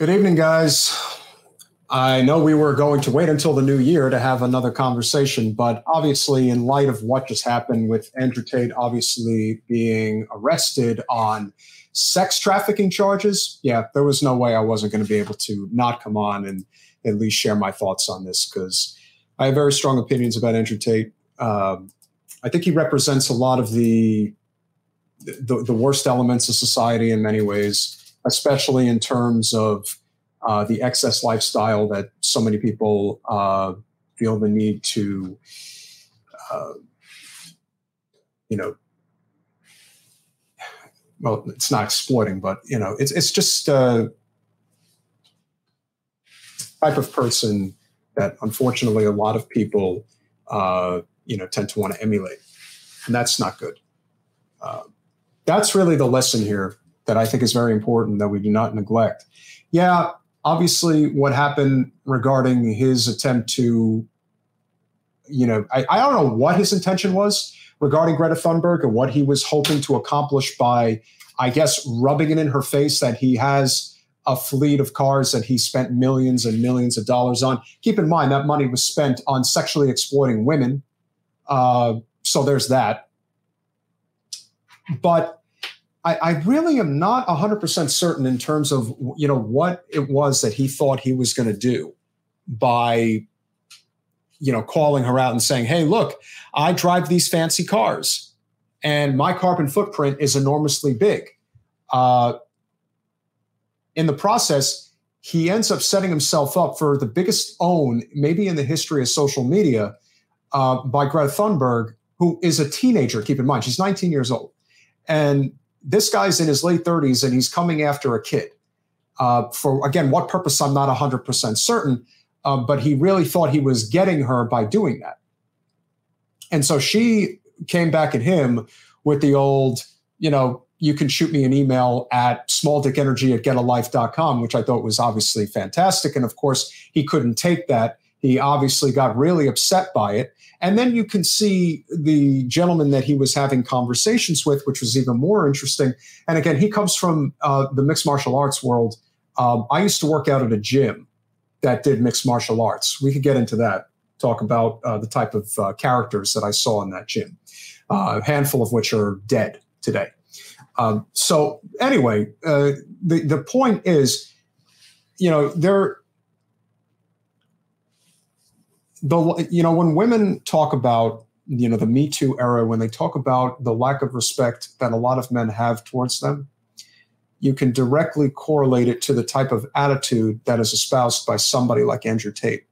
Good evening, guys. I know we were going to wait until the new year to have another conversation, but obviously, in light of what just happened with Andrew Tate obviously being arrested on sex trafficking charges, yeah, there was no way I wasn't going to be able to not come on and at least share my thoughts on this because I have very strong opinions about Andrew Tate. Um, I think he represents a lot of the, the the worst elements of society in many ways especially in terms of uh, the excess lifestyle that so many people uh, feel the need to, uh, you know, well, it's not exploiting, but you know, it's it's just a uh, type of person that unfortunately a lot of people, uh, you know, tend to want to emulate, and that's not good. Uh, that's really the lesson here that I think is very important that we do not neglect. Yeah, obviously, what happened regarding his attempt to, you know, I, I don't know what his intention was regarding Greta Thunberg and what he was hoping to accomplish by, I guess, rubbing it in her face that he has a fleet of cars that he spent millions and millions of dollars on. Keep in mind that money was spent on sexually exploiting women. Uh, so there's that. But I, I really am not 100% certain in terms of you know what it was that he thought he was going to do by you know calling her out and saying hey look i drive these fancy cars and my carbon footprint is enormously big. Uh, in the process he ends up setting himself up for the biggest own maybe in the history of social media uh, by greta thunberg who is a teenager keep in mind she's 19 years old. And this guy's in his late 30s and he's coming after a kid. Uh, for again, what purpose? I'm not 100% certain, uh, but he really thought he was getting her by doing that. And so she came back at him with the old, you know, you can shoot me an email at smalldickenergy at getalife.com, which I thought was obviously fantastic. And of course, he couldn't take that. He obviously got really upset by it. And then you can see the gentleman that he was having conversations with, which was even more interesting. And again, he comes from uh, the mixed martial arts world. Um, I used to work out at a gym that did mixed martial arts. We could get into that, talk about uh, the type of uh, characters that I saw in that gym, uh, a handful of which are dead today. Um, so, anyway, uh, the, the point is, you know, there the you know when women talk about you know the me too era when they talk about the lack of respect that a lot of men have towards them you can directly correlate it to the type of attitude that is espoused by somebody like andrew tate.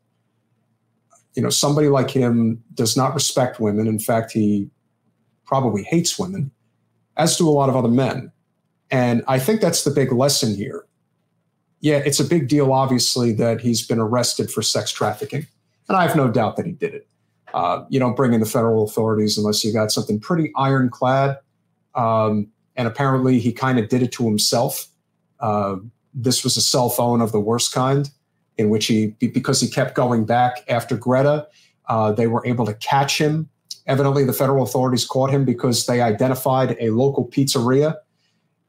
You know somebody like him does not respect women. In fact he probably hates women as do a lot of other men. And i think that's the big lesson here. Yeah it's a big deal obviously that he's been arrested for sex trafficking and I have no doubt that he did it. Uh, you don't bring in the federal authorities unless you got something pretty ironclad. Um, and apparently, he kind of did it to himself. Uh, this was a cell phone of the worst kind, in which he, because he kept going back after Greta, uh, they were able to catch him. Evidently, the federal authorities caught him because they identified a local pizzeria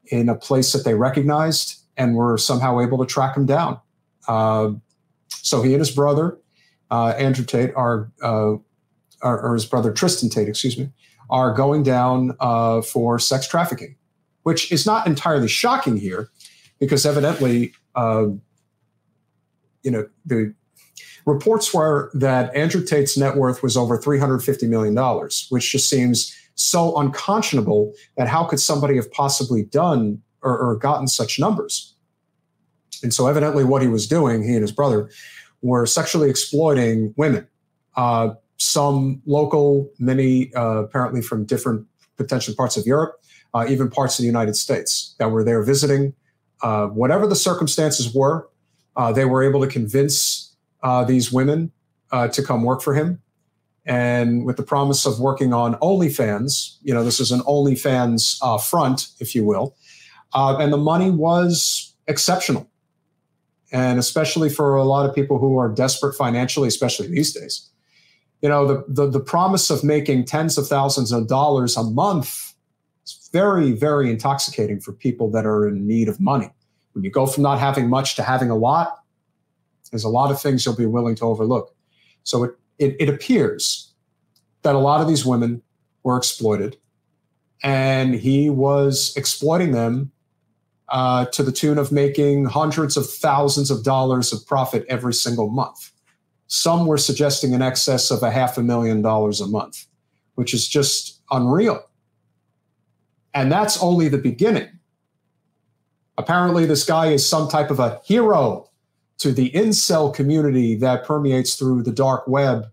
in a place that they recognized and were somehow able to track him down. Uh, so he and his brother uh, Andrew Tate are, uh, or, or, his brother Tristan Tate, excuse me, are going down uh, for sex trafficking, which is not entirely shocking here, because evidently, uh, you know, the reports were that Andrew Tate's net worth was over three hundred fifty million dollars, which just seems so unconscionable that how could somebody have possibly done or, or gotten such numbers? And so, evidently, what he was doing, he and his brother, were sexually exploiting women. Uh, some local, many uh, apparently from different potential parts of Europe, uh, even parts of the United States that were there visiting. Uh, whatever the circumstances were, uh, they were able to convince uh, these women to come work for him. And with the promise of working on OnlyFans, you know, this is an OnlyFans front, if you will. and the money was exceptional and especially for a lot of people who are desperate financially, especially these days. You know, the, the, the promise of making tens of thousands of dollars a month is very, very intoxicating for people that are in need of money. When you go from not having much to having a lot, there's a lot of things you'll be willing to overlook. So it, it, it appears that a lot of these women were exploited, and he was exploiting them uh, to the tune of making hundreds of thousands of dollars of profit every single month. Some were suggesting in excess of a half a million dollars a month, which is just unreal. And that's only the beginning. Apparently, this guy is some type of a hero to the incel community that permeates through the dark web,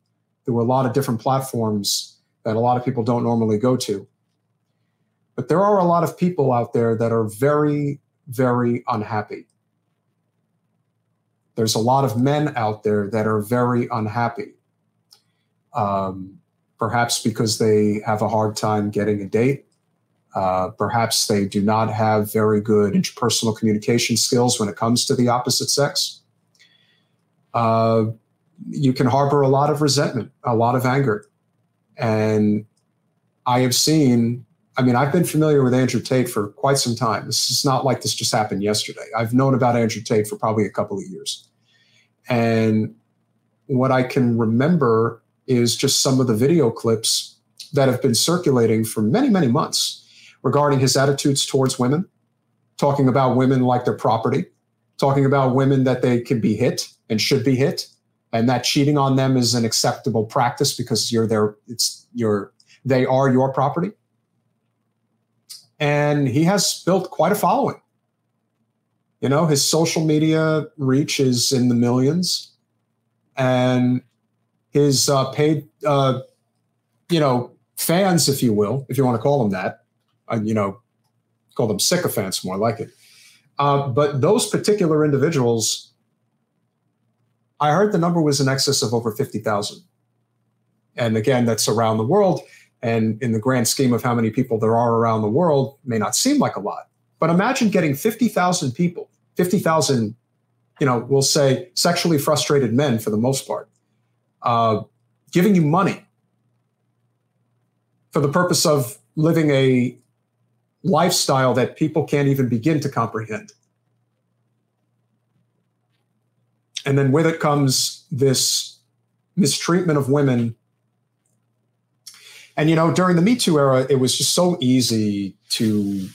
through a lot of different platforms that a lot of people don't normally go to. But there are a lot of people out there that are very, very unhappy. There's a lot of men out there that are very unhappy. Um, perhaps because they have a hard time getting a date. Uh, perhaps they do not have very good interpersonal communication skills when it comes to the opposite sex uh, you can harbor a lot of resentment, a lot of anger. And I have seen, I mean, I've been familiar with Andrew Tate for quite some time. This is not like this just happened yesterday. I've known about Andrew Tate for probably a couple of years. And what I can remember is just some of the video clips that have been circulating for many, many months regarding his attitudes towards women, talking about women like their property, talking about women that they can be hit and should be hit, and that cheating on them is an acceptable practice because you're their it's your they are your property. And he has built quite a following. You know, his social media reach is in the millions, and his uh, paid, uh, you know, fans, if you will, if you want to call them that, uh, you know, call them sycophants more like it. Uh, but those particular individuals, I heard the number was in excess of over 50,000. And again, that's around the world. And in the grand scheme of how many people there are around the world, may not seem like a lot. But imagine getting 50,000 people, 50,000, you know, we'll say sexually frustrated men for the most part, uh, giving you money for the purpose of living a lifestyle that people can't even begin to comprehend. And then with it comes this mistreatment of women. And, you know, during the Me Too era, it was just so easy to,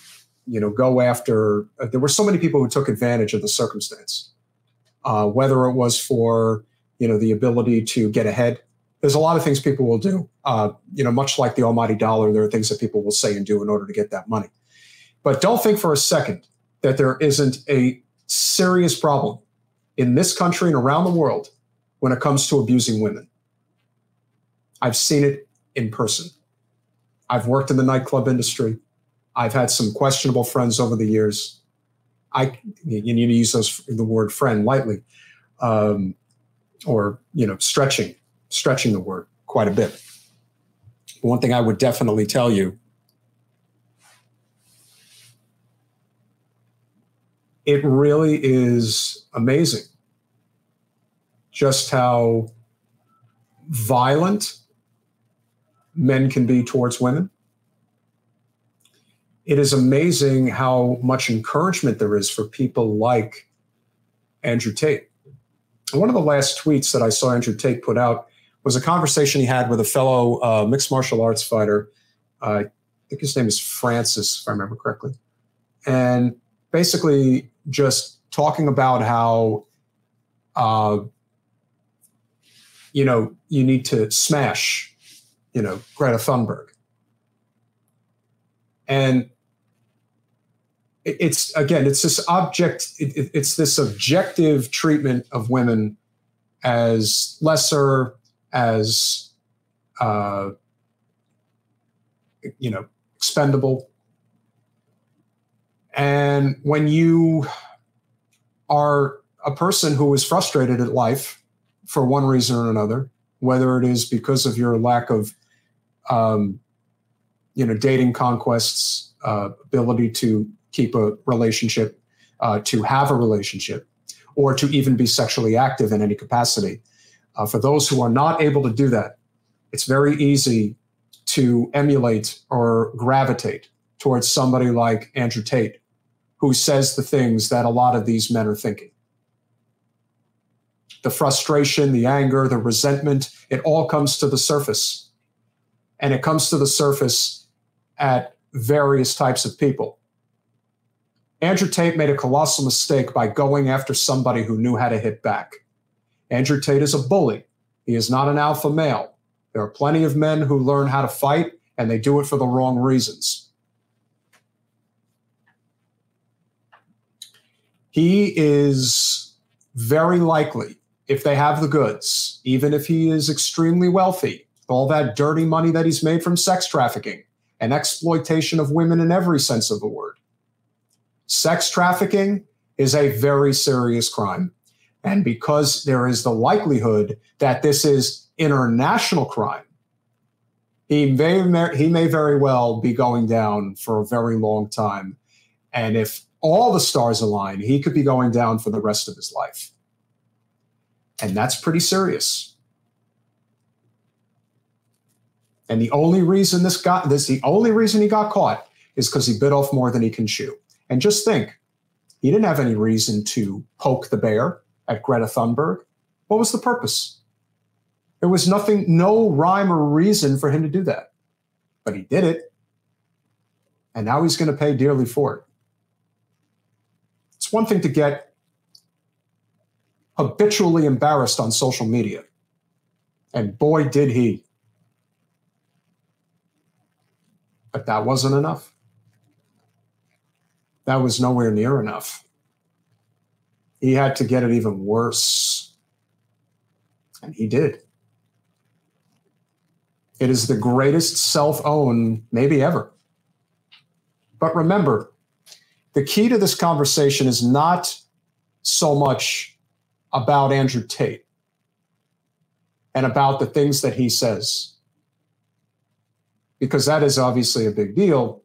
you know, go after. Uh, there were so many people who took advantage of the circumstance, uh, whether it was for, you know, the ability to get ahead. There's a lot of things people will do. Uh, you know, much like the almighty dollar, there are things that people will say and do in order to get that money. But don't think for a second that there isn't a serious problem in this country and around the world when it comes to abusing women. I've seen it in person. I've worked in the nightclub industry. I've had some questionable friends over the years. I you need to use those the word friend lightly, um, or you know, stretching stretching the word quite a bit. One thing I would definitely tell you it really is amazing just how violent men can be towards women. It is amazing how much encouragement there is for people like Andrew Tate. One of the last tweets that I saw Andrew Tate put out was a conversation he had with a fellow uh, mixed martial arts fighter. Uh, I think his name is Francis, if I remember correctly. And basically, just talking about how uh, you know you need to smash you know Greta Thunberg, and it's again it's this object it, it's this objective treatment of women as lesser as uh, you know expendable. And when you are a person who is frustrated at life for one reason or another, whether it is because of your lack of, um, you know, dating conquests, uh, ability to keep a relationship, uh, to have a relationship, or to even be sexually active in any capacity. Uh, for those who are not able to do that, it's very easy to emulate or gravitate towards somebody like Andrew Tate, who says the things that a lot of these men are thinking. The frustration, the anger, the resentment, it all comes to the surface. And it comes to the surface at various types of people. Andrew Tate made a colossal mistake by going after somebody who knew how to hit back. Andrew Tate is a bully. He is not an alpha male. There are plenty of men who learn how to fight and they do it for the wrong reasons. He is very likely, if they have the goods, even if he is extremely wealthy, all that dirty money that he's made from sex trafficking and exploitation of women in every sense of the word. Sex trafficking is a very serious crime. And because there is the likelihood that this is international crime, he may, he may very well be going down for a very long time. And if all the stars align, he could be going down for the rest of his life. And that's pretty serious. And the only reason this got this, the only reason he got caught is because he bit off more than he can chew. And just think, he didn't have any reason to poke the bear at Greta Thunberg. What was the purpose? There was nothing, no rhyme or reason for him to do that. But he did it. And now he's going to pay dearly for it. It's one thing to get habitually embarrassed on social media. And boy, did he. But that wasn't enough. That was nowhere near enough he had to get it even worse. And he did. It is the greatest self own, maybe ever. But remember, the key to this conversation is not so much about Andrew Tate and about the things that he says, because that is obviously a big deal.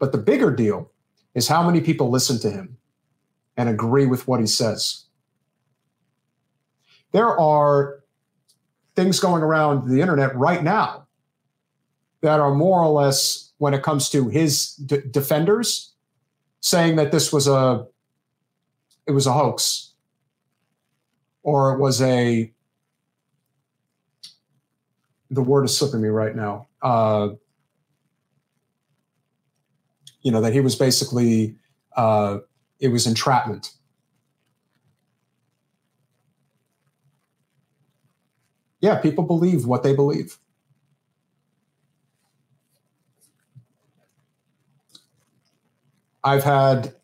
But the bigger deal is how many people listen to him and agree with what he says. There are things going around the internet right now that are more or less, when it comes to his d- defenders, saying that this was a it was a hoax or it was a the word is slipping me right now uh, you know that he was basically uh, it was entrapment. Yeah, people believe what they believe. I've had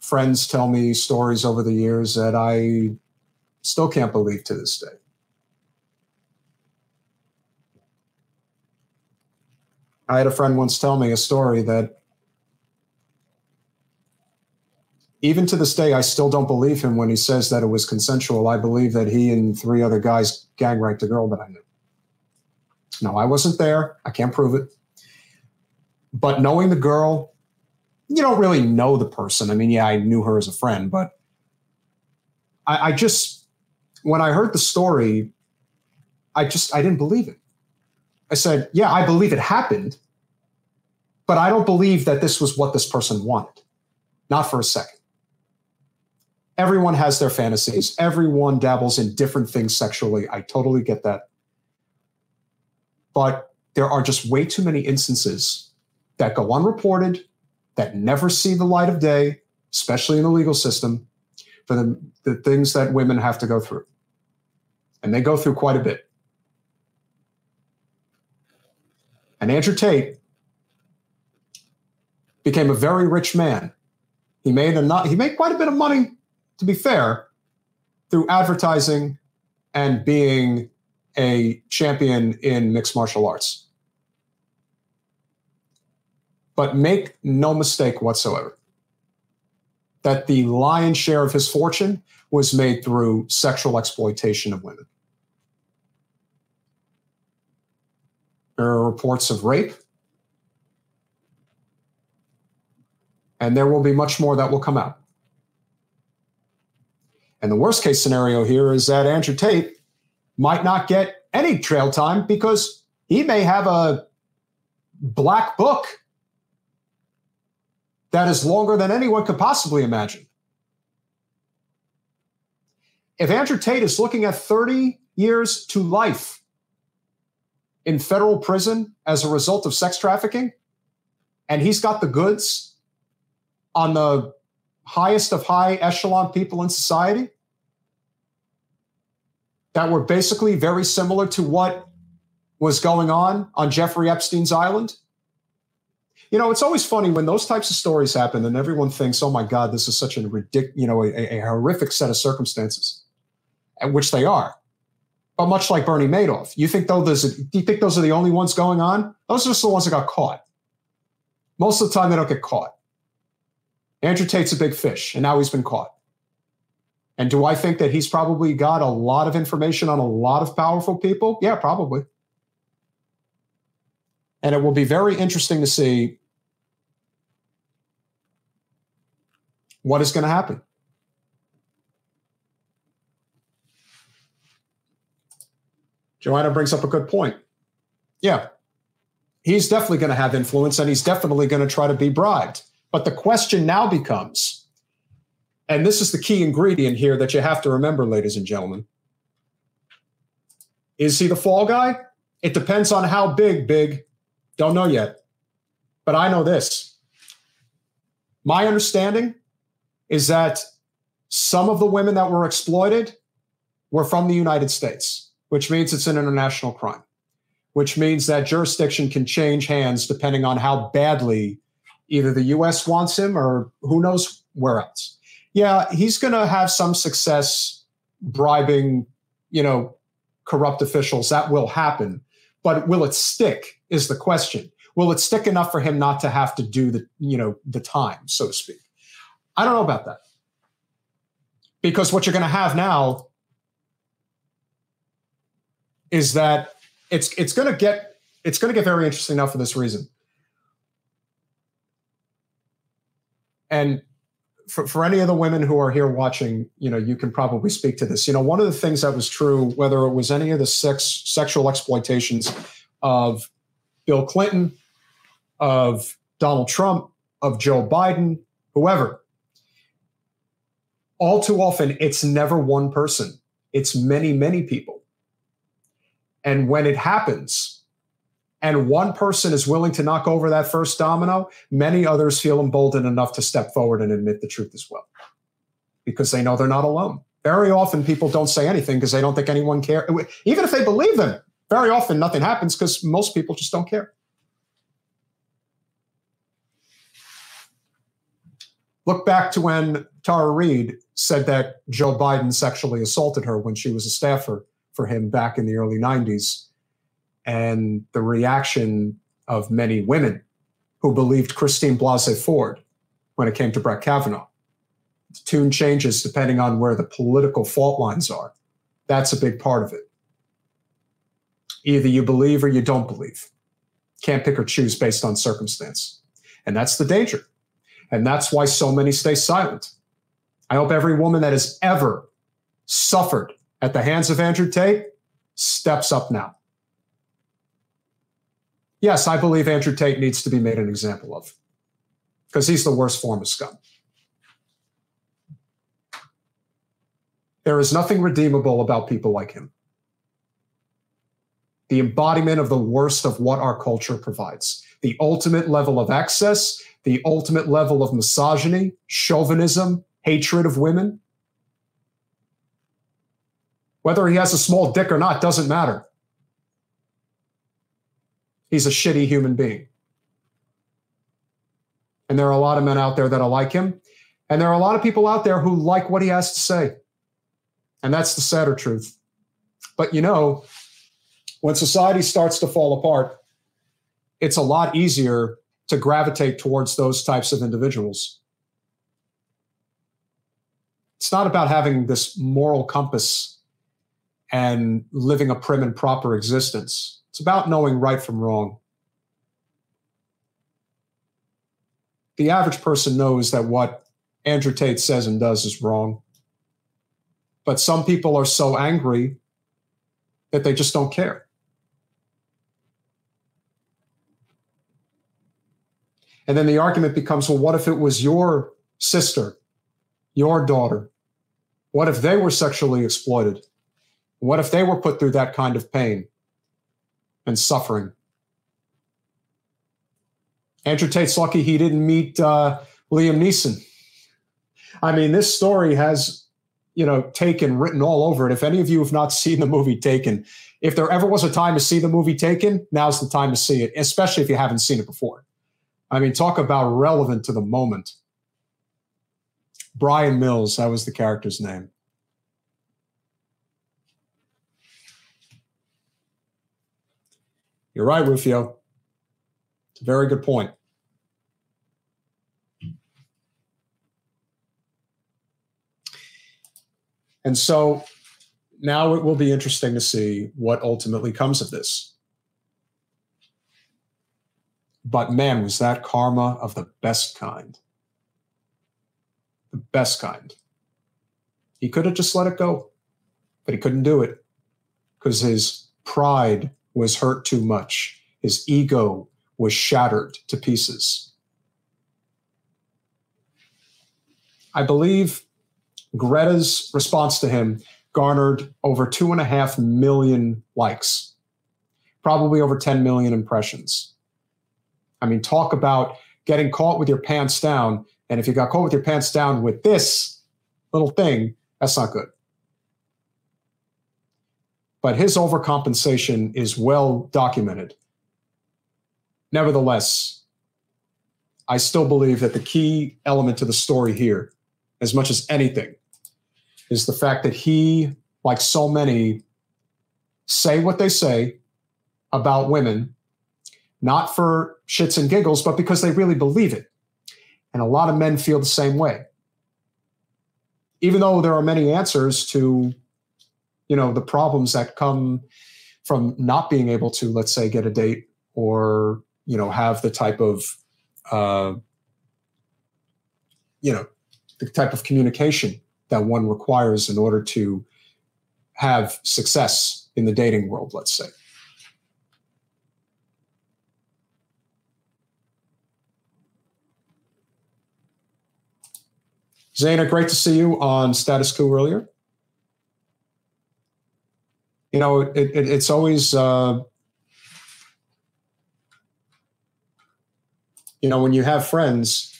friends tell me stories over the years that I still can't believe to this day. I had a friend once tell me a story that even to this day, I still don't believe him when he says that it was consensual. I believe that he and three other guys gang raped a girl that I knew. No, I wasn't there. I can't prove it. But knowing the girl, you don't really know the person. I mean, yeah, I knew her as a friend, but I, I just, when I heard the story, I just, I didn't believe it. I said, yeah, I believe it happened, but I don't believe that this was what this person wanted. Not for a second everyone has their fantasies. Everyone dabbles in different things sexually. I totally get that. But there are just way too many instances that go unreported, that never see the light of day, especially in the legal system, for the, the things that women have to go through. And they go through quite a bit. And Andrew Tate became a very rich man. He made a not, he made quite a bit of money to be fair, through advertising and being a champion in mixed martial arts. But make no mistake whatsoever that the lion's share of his fortune was made through sexual exploitation of women. There are reports of rape. And there will be much more that will come out. And the worst case scenario here is that Andrew Tate might not get any trail time because he may have a black book that is longer than anyone could possibly imagine. If Andrew Tate is looking at 30 years to life in federal prison as a result of sex trafficking, and he's got the goods on the highest of high echelon people in society that were basically very similar to what was going on on Jeffrey Epstein's island. You know, it's always funny when those types of stories happen and everyone thinks, oh my God, this is such a ridiculous, you know, a, a horrific set of circumstances, and which they are. But much like Bernie Madoff, you think though there's do you think those are the only ones going on? Those are just the ones that got caught. Most of the time they don't get caught. Andrew Tate's a big fish, and now he's been caught. And do I think that he's probably got a lot of information on a lot of powerful people? Yeah, probably. And it will be very interesting to see what is going to happen. Joanna brings up a good point. Yeah, he's definitely going to have influence and he's definitely going to try to be bribed. But the question now becomes, and this is the key ingredient here that you have to remember, ladies and gentlemen. Is he the fall guy? It depends on how big, big. Don't know yet. But I know this. My understanding is that some of the women that were exploited were from the United States, which means it's an international crime, which means that jurisdiction can change hands depending on how badly Either the US wants him or who knows where else. Yeah, he's going to have some success bribing, you know, corrupt officials. That will happen. But will it stick is the question. Will it stick enough for him not to have to do the, you know, the time, so to speak? I don't know about that. Because what you're going to have now is that it's it's going to get it's going to get very interesting now for this reason. and for, for any of the women who are here watching, you know, you can probably speak to this. You know, one of the things that was true, whether it was any of the sex sexual exploitations of Bill Clinton, of Donald Trump, of Joe Biden, whoever, all too often it's never one person. It's many, many people. And when it happens, and one person is willing to knock over that first domino, many others feel emboldened enough to step forward and admit the truth as well because they know they're not alone. Very often people don't say anything because they don't think anyone cares. Even if they believe them, very often nothing happens because most people just don't care. Look back to when Tara Reade said that Joe Biden sexually assaulted her when she was a staffer for him back in the early 90s and the reaction of many women who believed Christine Blasey Ford when it came to Brett Kavanaugh. The tune changes depending on where the political fault lines are. That's a big part of it. Either you believe or you don't believe. Can't pick or choose based on circumstance. And that's the danger. And that's why so many stay silent. I hope every woman that has ever suffered at the hands of Andrew Tate steps up now yes, I believe Andrew Tate needs to be made an example of because he's the worst form of scum. There is nothing redeemable about people like him. The embodiment of the worst of what our culture provides, the ultimate level of excess, the ultimate level of misogyny, chauvinism, hatred of women. Whether he has a small dick or not doesn't matter he's a shitty human being. And there are a lot of men out there that are like him. And there are a lot of people out there who like what he has to say. And that's the sadder truth. But you know, when society starts to fall apart, it's a lot easier to gravitate towards those types of individuals. It's not about having this moral compass and living a prim and proper existence. It's about knowing right from wrong. The average person knows that what Andrew Tate says and does is wrong. But some people are so angry that they just don't care. And then the argument becomes well, what if it was your sister, your daughter? What if they were sexually exploited? What if they were put through that kind of pain and suffering? Andrew Tate's lucky he didn't meet uh, Liam Neeson. I mean, this story has, you know, Taken written all over it. If any of you have not seen the movie Taken, if there ever was a time to see the movie Taken, now's the time to see it, especially if you haven't seen it before. I mean, talk about relevant to the moment. Bryan Mills, that was the character's name. You're right, Rufio. It's a very good point. And so now it will be interesting to see what ultimately comes of this. But man, was that karma of the best kind. The best kind. He could have just let it go, but he couldn't do it because his pride was hurt too much. His ego was shattered to pieces. I believe Greta's response to him garnered over two and a half million likes, probably over 10 million impressions. I mean, talk about getting caught with your pants down. And if you got caught with your pants down with this little thing, that's not good. But his overcompensation is well documented. Nevertheless, I still believe that the key element to the story here, as much as anything, is the fact that he, like so many, say what they say about women, not for shits and giggles, but because they really believe it. And a lot of men feel the same way. Even though there are many answers to, you know, the problems that come from not being able to, let's say, get a date or, you know, have the type of, uh, you know, the type of communication that one requires in order to have success in the dating world, let's say. Zaina, great to see you on Status Quo earlier. You know, it, it, it's always, uh, you know, when you have friends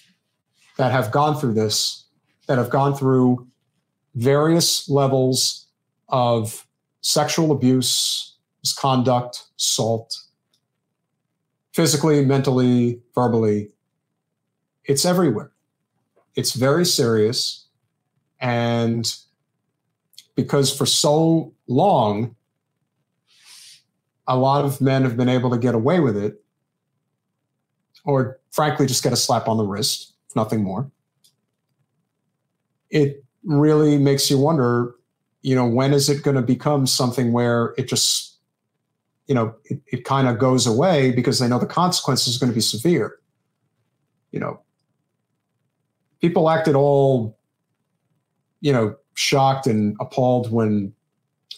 that have gone through this, that have gone through various levels of sexual abuse, misconduct, assault, physically, mentally, verbally. It's everywhere. It's very serious. And because for so long, a lot of men have been able to get away with it, or frankly, just get a slap on the wrist, nothing more. It really makes you wonder, you know, when is it going to become something where it just, you know, it, it kind of goes away because they know the consequences are going to be severe. You know, people acted all, you know, shocked and appalled when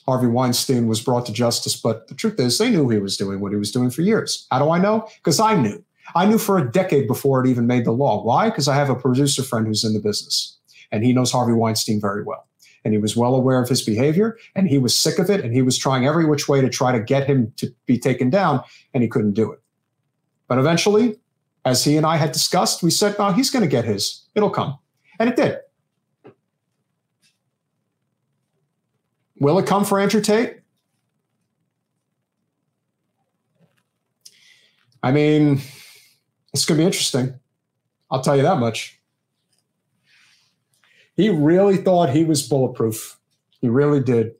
Harvey Weinstein was brought to justice. But the truth is, they knew he was doing what he was doing for years. How do I know? Because I knew. I knew for a decade before it even made the law. Why? Because I have a producer friend who's in the business and he knows Harvey Weinstein very well. And he was well aware of his behavior and he was sick of it and he was trying every which way to try to get him to be taken down and he couldn't do it. But eventually, as he and I had discussed, we said, no, he's going to get his. It'll come. And it did. Will it come for Andrew Tate? I mean, it's going to be interesting. I'll tell you that much. He really thought he was bulletproof. He really did.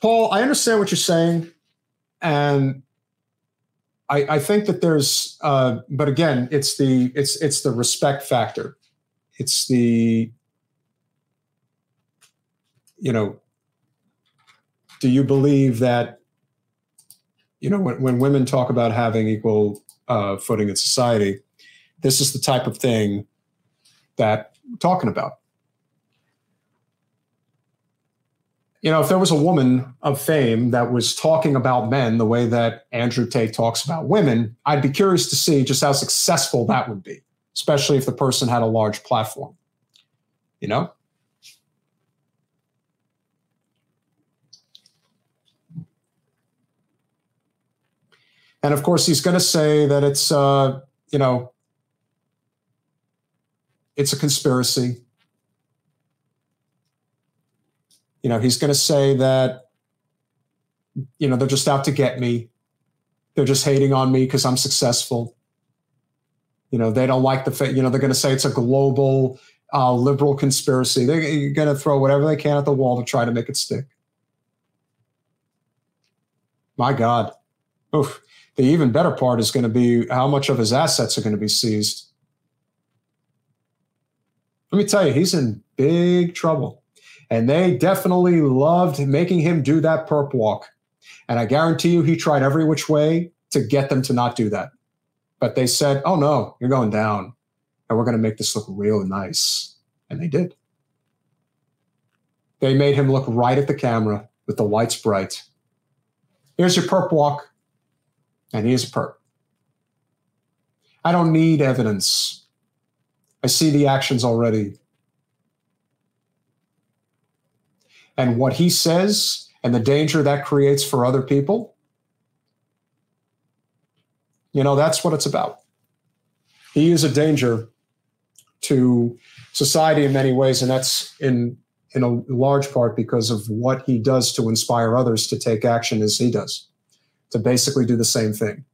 Paul, I understand what you're saying, and I, I think that there's, uh, but again, it's the it's it's the respect factor. It's the you know, do you believe that, you know, when, when women talk about having equal uh, footing in society, this is the type of thing that we're talking about. You know, if there was a woman of fame that was talking about men the way that Andrew Tate talks about women, I'd be curious to see just how successful that would be, especially if the person had a large platform. You know? And of course, he's going to say that it's, uh, you know, it's a conspiracy. You know, he's going to say that, you know, they're just out to get me. They're just hating on me because I'm successful. You know, they don't like the, fa- you know, they're going to say it's a global uh, liberal conspiracy. They're going to throw whatever they can at the wall to try to make it stick. My God. Oof. The even better part is going to be how much of his assets are going to be seized. Let me tell you, he's in big trouble. And they definitely loved making him do that perp walk. And I guarantee you, he tried every which way to get them to not do that. But they said, oh no, you're going down. And we're going to make this look real nice. And they did. They made him look right at the camera with the lights bright. Here's your perp walk and he is a perp. I don't need evidence. I see the actions already. And what he says and the danger that creates for other people, you know, that's what it's about. He is a danger to society in many ways, and that's in in a large part because of what he does to inspire others to take action as he does to basically do the same thing.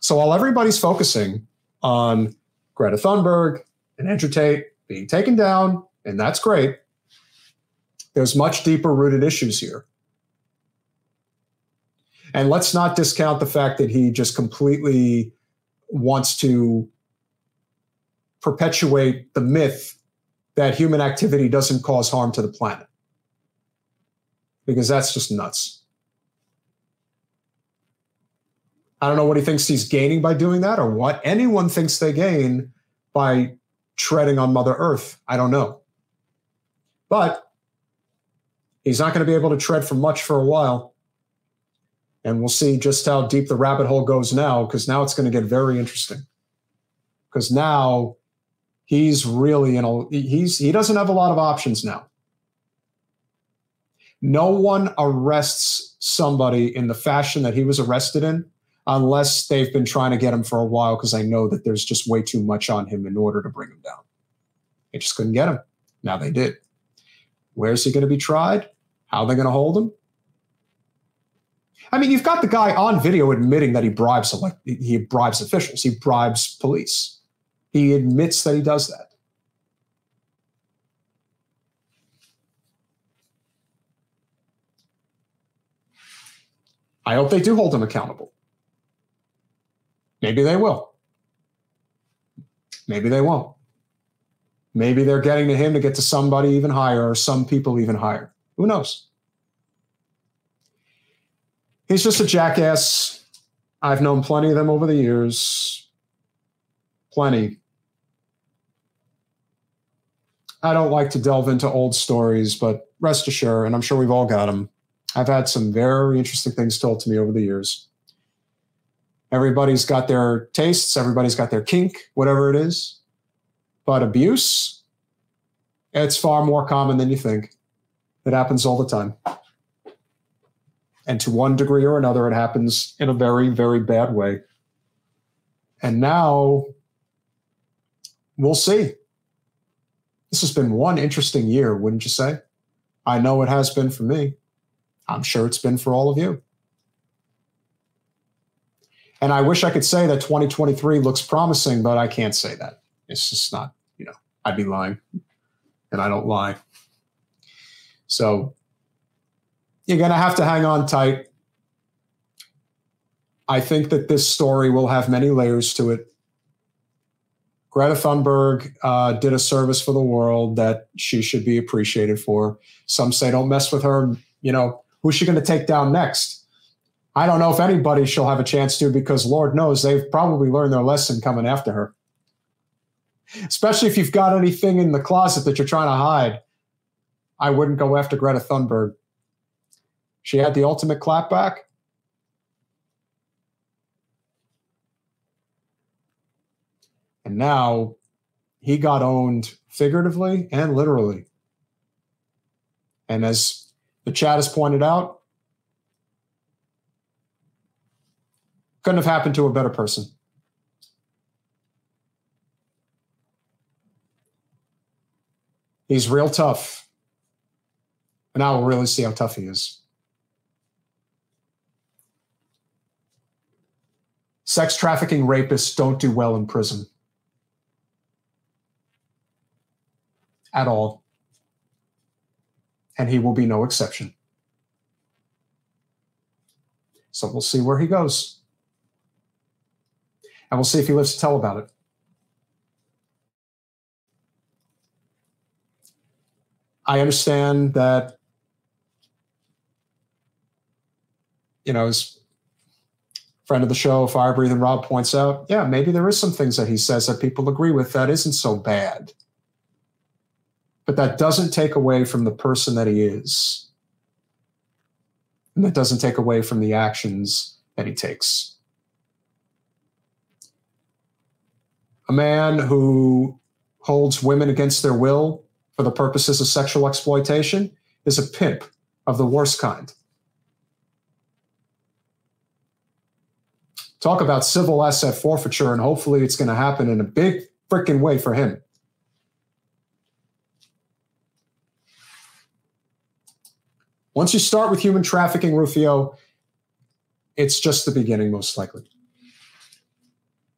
So while everybody's focusing on Greta Thunberg and Andrew Tate being taken down, and that's great, there's much deeper rooted issues here. And let's not discount the fact that he just completely wants to perpetuate the myth that human activity doesn't cause harm to the planet. Because that's just nuts. I don't know what he thinks he's gaining by doing that or what anyone thinks they gain by treading on Mother Earth. I don't know. But he's not going to be able to tread for much for a while. And we'll see just how deep the rabbit hole goes now, because now it's going to get very interesting. Because now he's really in a he's he doesn't have a lot of options now. No one arrests somebody in the fashion that he was arrested in unless they've been trying to get him for a while because I know that there's just way too much on him in order to bring him down. They just couldn't get him. Now they did. Where's he going to be tried? How are they going to hold him? I mean, you've got the guy on video admitting that he bribes like he bribes officials, he bribes police. He admits that he does that. I hope they do hold him accountable. Maybe they will. Maybe they won't. Maybe they're getting to him to get to somebody even higher or some people even higher. Who knows? He's just a jackass. I've known plenty of them over the years. Plenty. I don't like to delve into old stories, but rest assured, and I'm sure we've all got them. I've had some very interesting things told to me over the years. Everybody's got their tastes, everybody's got their kink, whatever it is. But abuse, it's far more common than you think. It happens all the time. And to one degree or another, it happens in a very, very bad way. And now we'll see. This has been one interesting year, wouldn't you say? I know it has been for me. I'm sure it's been for all of you. And I wish I could say that 2023 looks promising, but I can't say that. It's just not, you know, I'd be lying. And I don't lie. So you're going to have to hang on tight. I think that this story will have many layers to it. Greta Thunberg uh, did a service for the world that she should be appreciated for. Some say don't mess with her. You know, who's she going to take down next? I don't know if anybody she'll have a chance to because Lord knows they've probably learned their lesson coming after her. Especially if you've got anything in the closet that you're trying to hide. I wouldn't go after Greta Thunberg. She had the ultimate clapback. And now he got owned figuratively and literally. And as the chat has pointed out, couldn't have happened to a better person. He's real tough. And I will really see how tough he is. Sex trafficking rapists don't do well in prison. At all. And he will be no exception. So we'll see where he goes. And we'll see if he lives to tell about it. I understand that, you know, as friend of the show, Fire Breathing Rob points out, yeah, maybe there is some things that he says that people agree with that isn't so bad. But that doesn't take away from the person that he is. And that doesn't take away from the actions that he takes. A man who holds women against their will for the purposes of sexual exploitation is a pimp of the worst kind. Talk about civil asset forfeiture, and hopefully it's going to happen in a big freaking way for him. Once you start with human trafficking, Rufio, it's just the beginning, most likely.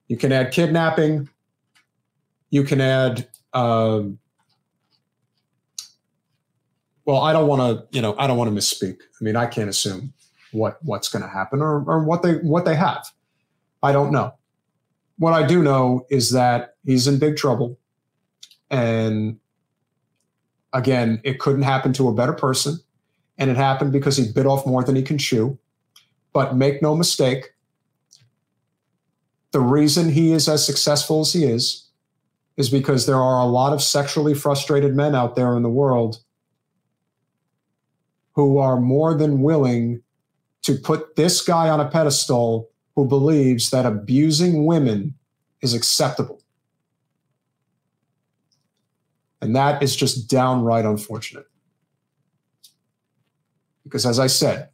You can add kidnapping. You can add um, well, I don't want to, you know, I don't want to misspeak. I mean, I can't assume what what's going to happen or, or what they what they have. I don't know. What I do know is that he's in big trouble, and again, it couldn't happen to a better person, and it happened because he bit off more than he can chew. But make no mistake, the reason he is as successful as he is is because there are a lot of sexually frustrated men out there in the world who are more than willing to put this guy on a pedestal who believes that abusing women is acceptable. And that is just downright unfortunate. Because as I said,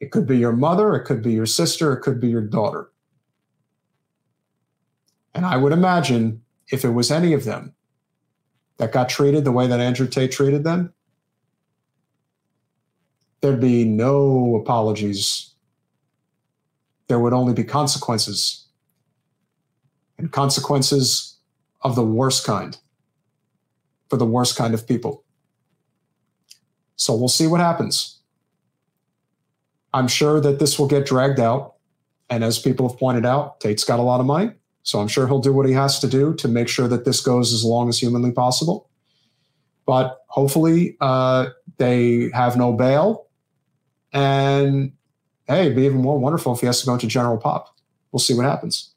it could be your mother, it could be your sister, it could be your daughter. And I would imagine if it was any of them that got treated the way that Andrew Tate treated them, there'd be no apologies. There would only be consequences. And consequences of the worst kind for the worst kind of people. So we'll see what happens. I'm sure that this will get dragged out. And as people have pointed out, Tate's got a lot of money. So I'm sure he'll do what he has to do to make sure that this goes as long as humanly possible. But hopefully, uh, they have no bail and hey, it'd be even more wonderful if he has to go into general pop. We'll see what happens.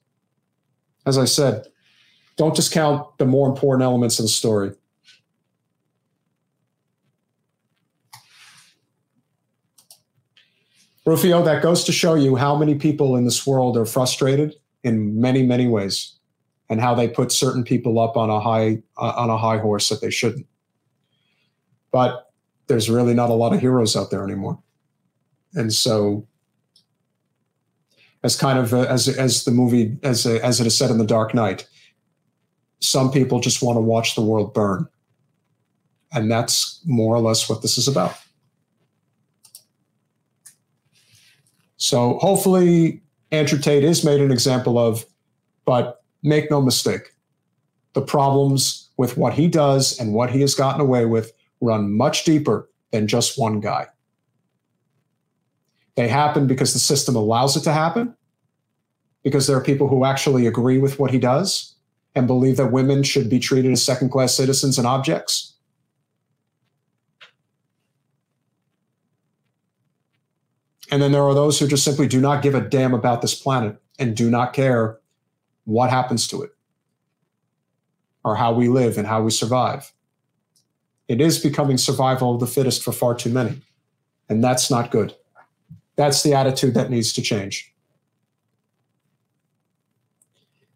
As I said, don't discount the more important elements of the story. Rufio, that goes to show you how many people in this world are frustrated in many, many ways, and how they put certain people up on a high uh, on a high horse that they shouldn't. But there's really not a lot of heroes out there anymore and so as kind of a, as as the movie as a, as it is said in the Dark Knight, some people just want to watch the world burn, and that's more or less what this is about. So hopefully Andrew Tate is made an example of, but make no mistake, the problems with what he does and what he has gotten away with run much deeper than just one guy. They happen because the system allows it to happen, because there are people who actually agree with what he does and believe that women should be treated as second class citizens and objects. And then there are those who just simply do not give a damn about this planet and do not care what happens to it. or how we live and how we survive. It is becoming survival of the fittest for far too many. And that's not good. That's the attitude that needs to change.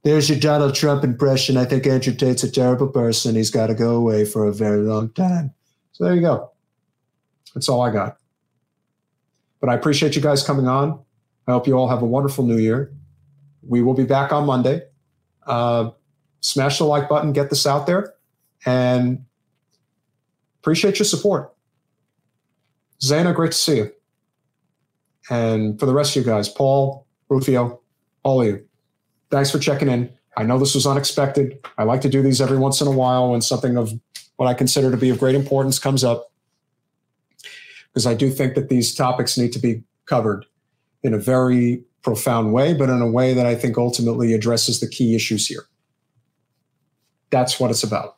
There's your Donald Trump impression. I think Andrew Tate's a terrible person. He's got to go away for a very long time. So there you go. That's all I got. But I appreciate you guys coming on. I hope you all have a wonderful new year. We will be back on Monday. Uh, smash the like button, get this out there, and appreciate your support. Zana, great to see you. And for the rest of you guys, Paul, Rufio, all of you, thanks for checking in. I know this was unexpected. I like to do these every once in a while when something of what I consider to be of great importance comes up, because I do think that these topics need to be covered in a very profound way, but in a way that I think ultimately addresses the key issues here. That's what it's about.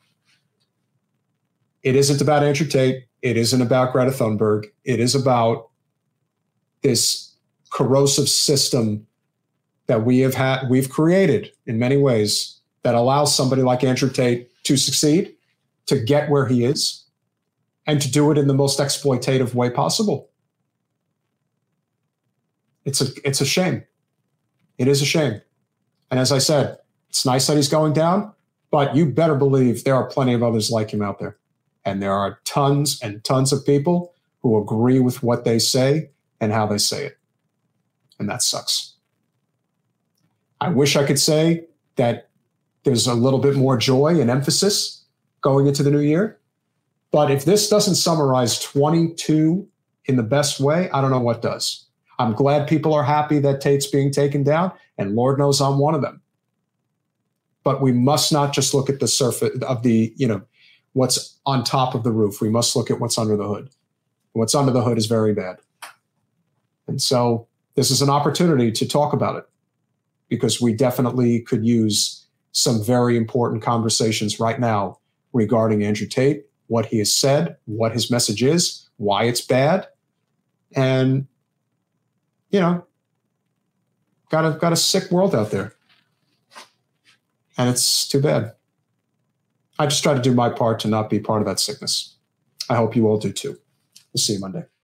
It isn't about Andrew Tate. It isn't about Greta Thunberg. It is about this corrosive system that we have had, we've created in many ways that allows somebody like Andrew Tate to succeed, to get where he is, and to do it in the most exploitative way possible. It's a it's a shame. It is a shame. And as I said, it's nice that he's going down, but you better believe there are plenty of others like him out there. And there are tons and tons of people who agree with what they say and how they say it. And that sucks. I wish I could say that there's a little bit more joy and emphasis going into the new year. But if this doesn't summarize 22 in the best way, I don't know what does. I'm glad people are happy that Tate's being taken down, and Lord knows I'm one of them. But we must not just look at the surface of the, you know, what's on top of the roof. We must look at what's under the hood. What's under the hood is very bad. And so this is an opportunity to talk about it because we definitely could use some very important conversations right now regarding Andrew Tate, what he has said, what his message is, why it's bad, and you know, got a got a sick world out there, and it's too bad. I just try to do my part to not be part of that sickness. I hope you all do too. We'll see you Monday.